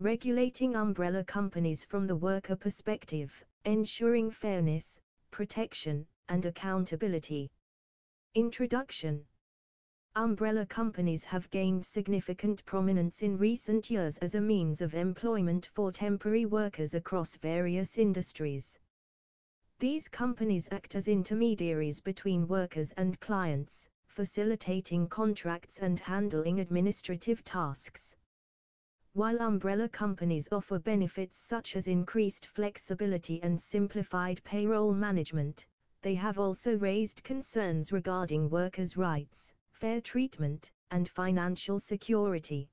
regulating umbrella companies from the worker perspective, ensuring fairness, protection, and accountability. Introduction Umbrella companies have gained significant prominence in recent years as a means of employment for temporary workers across various industries. These companies act as intermediaries between workers and clients, facilitating contracts and handling administrative tasks. While umbrella companies offer benefits such as increased flexibility and simplified payroll management, they have also raised concerns regarding workers' rights fair treatment, and financial security.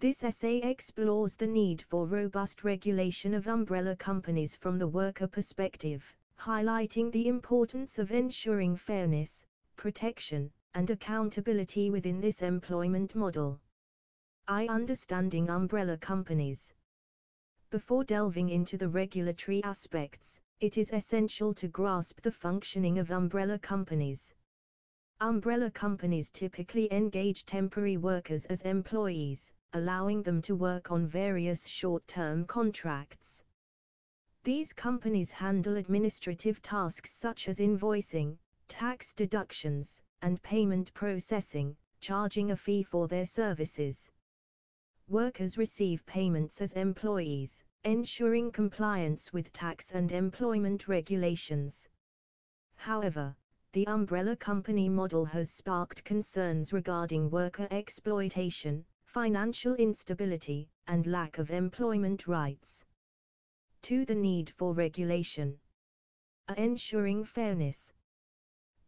This essay explores the need for robust regulation of umbrella companies from the worker perspective, highlighting the importance of ensuring fairness, protection, and accountability within this employment model. I understanding umbrella companies. Before delving into the regulatory aspects, it is essential to grasp the functioning of umbrella companies. Umbrella companies typically engage temporary workers as employees, allowing them to work on various short-term contracts. These companies handle administrative tasks such as invoicing, tax deductions, and payment processing, charging a fee for their services. Workers receive payments as employees, ensuring compliance with tax and employment regulations. However, the umbrella company model has sparked concerns regarding worker exploitation, financial instability, and lack of employment rights. To the need for regulation. Ensuring fairness.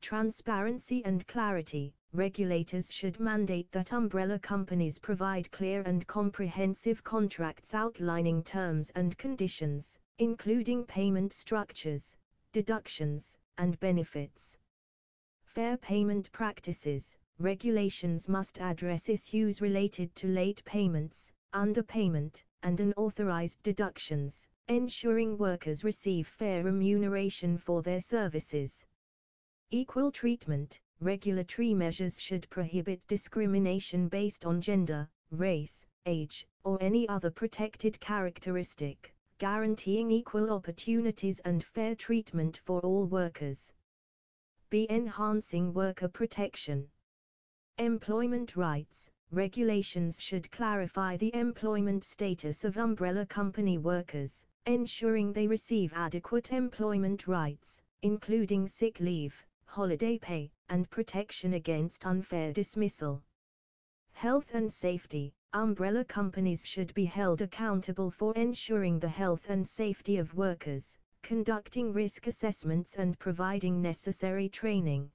Transparency and clarity. Regulators should mandate that umbrella companies provide clear and comprehensive contracts outlining terms and conditions, including payment structures, deductions, and benefits. Fair payment practices, regulations must address issues related to late payments, underpayment, and unauthorized deductions, ensuring workers receive fair remuneration for their services. Equal treatment, regulatory measures should prohibit discrimination based on gender, race, age, or any other protected characteristic, guaranteeing equal opportunities and fair treatment for all workers. Be enhancing worker protection. Employment rights, regulations should clarify the employment status of umbrella company workers, ensuring they receive adequate employment rights, including sick leave, holiday pay, and protection against unfair dismissal. Health and safety, umbrella companies should be held accountable for ensuring the health and safety of workers, conducting risk assessments and providing necessary training.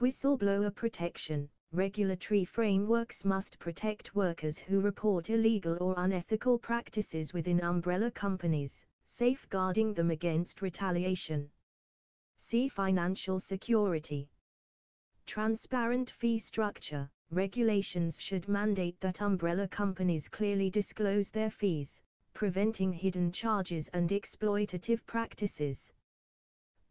Whistleblower protection Regulatory frameworks must protect workers who report illegal or unethical practices within umbrella companies, safeguarding them against retaliation. See financial security. Transparent fee structure Regulations should mandate that umbrella companies clearly disclose their fees, preventing hidden charges and exploitative practices.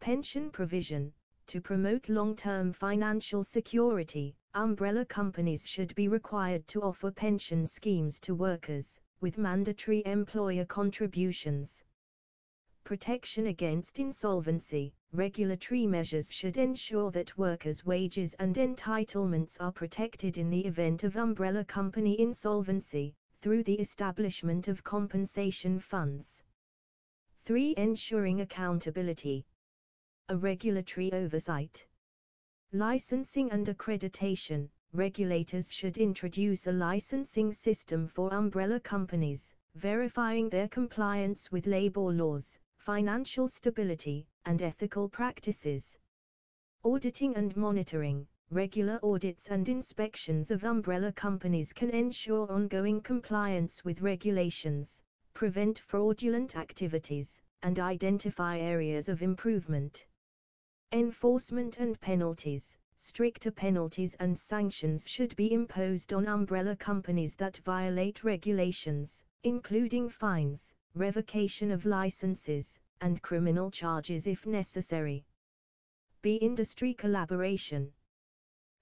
Pension provision To promote long term financial security, umbrella companies should be required to offer pension schemes to workers, with mandatory employer contributions. Protection against insolvency Regulatory measures should ensure that workers' wages and entitlements are protected in the event of umbrella company insolvency, through the establishment of compensation funds. 3. Ensuring accountability. A regulatory oversight. Licensing and accreditation. Regulators should introduce a licensing system for umbrella companies, verifying their compliance with labor laws, financial stability, and ethical practices. Auditing and monitoring. Regular audits and inspections of umbrella companies can ensure ongoing compliance with regulations, prevent fraudulent activities, and identify areas of improvement. Enforcement and penalties Stricter penalties and sanctions should be imposed on umbrella companies that violate regulations, including fines, revocation of licenses, and criminal charges if necessary. B. Industry collaboration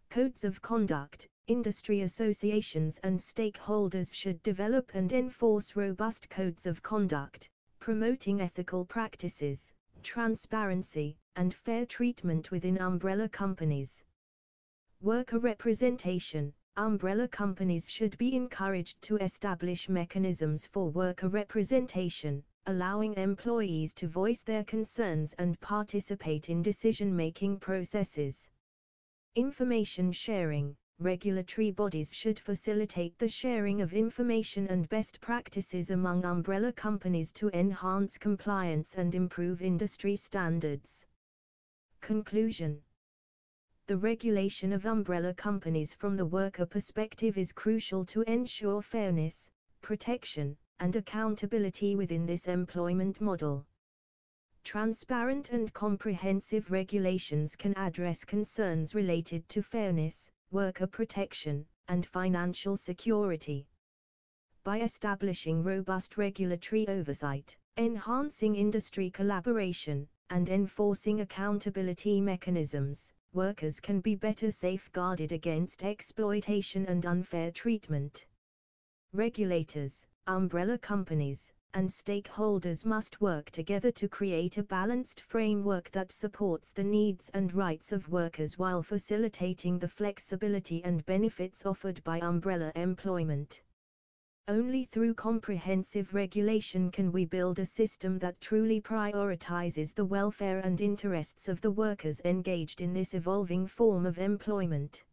Codes of conduct, industry associations and stakeholders should develop and enforce robust codes of conduct, promoting ethical practices, transparency, and fair treatment within umbrella companies. Worker representation Umbrella companies should be encouraged to establish mechanisms for worker representation, allowing employees to voice their concerns and participate in decision making processes. Information sharing regulatory bodies should facilitate the sharing of information and best practices among umbrella companies to enhance compliance and improve industry standards. Conclusion The regulation of umbrella companies from the worker perspective is crucial to ensure fairness, protection, and accountability within this employment model. Transparent and comprehensive regulations can address concerns related to fairness, worker protection, and financial security. By establishing robust regulatory oversight, enhancing industry collaboration, and enforcing accountability mechanisms, workers can be better safeguarded against exploitation and unfair treatment. Regulators, umbrella companies, and stakeholders must work together to create a balanced framework that supports the needs and rights of workers while facilitating the flexibility and benefits offered by umbrella employment. Only through comprehensive regulation can we build a system that truly prioritizes the welfare and interests of the workers engaged in this evolving form of employment.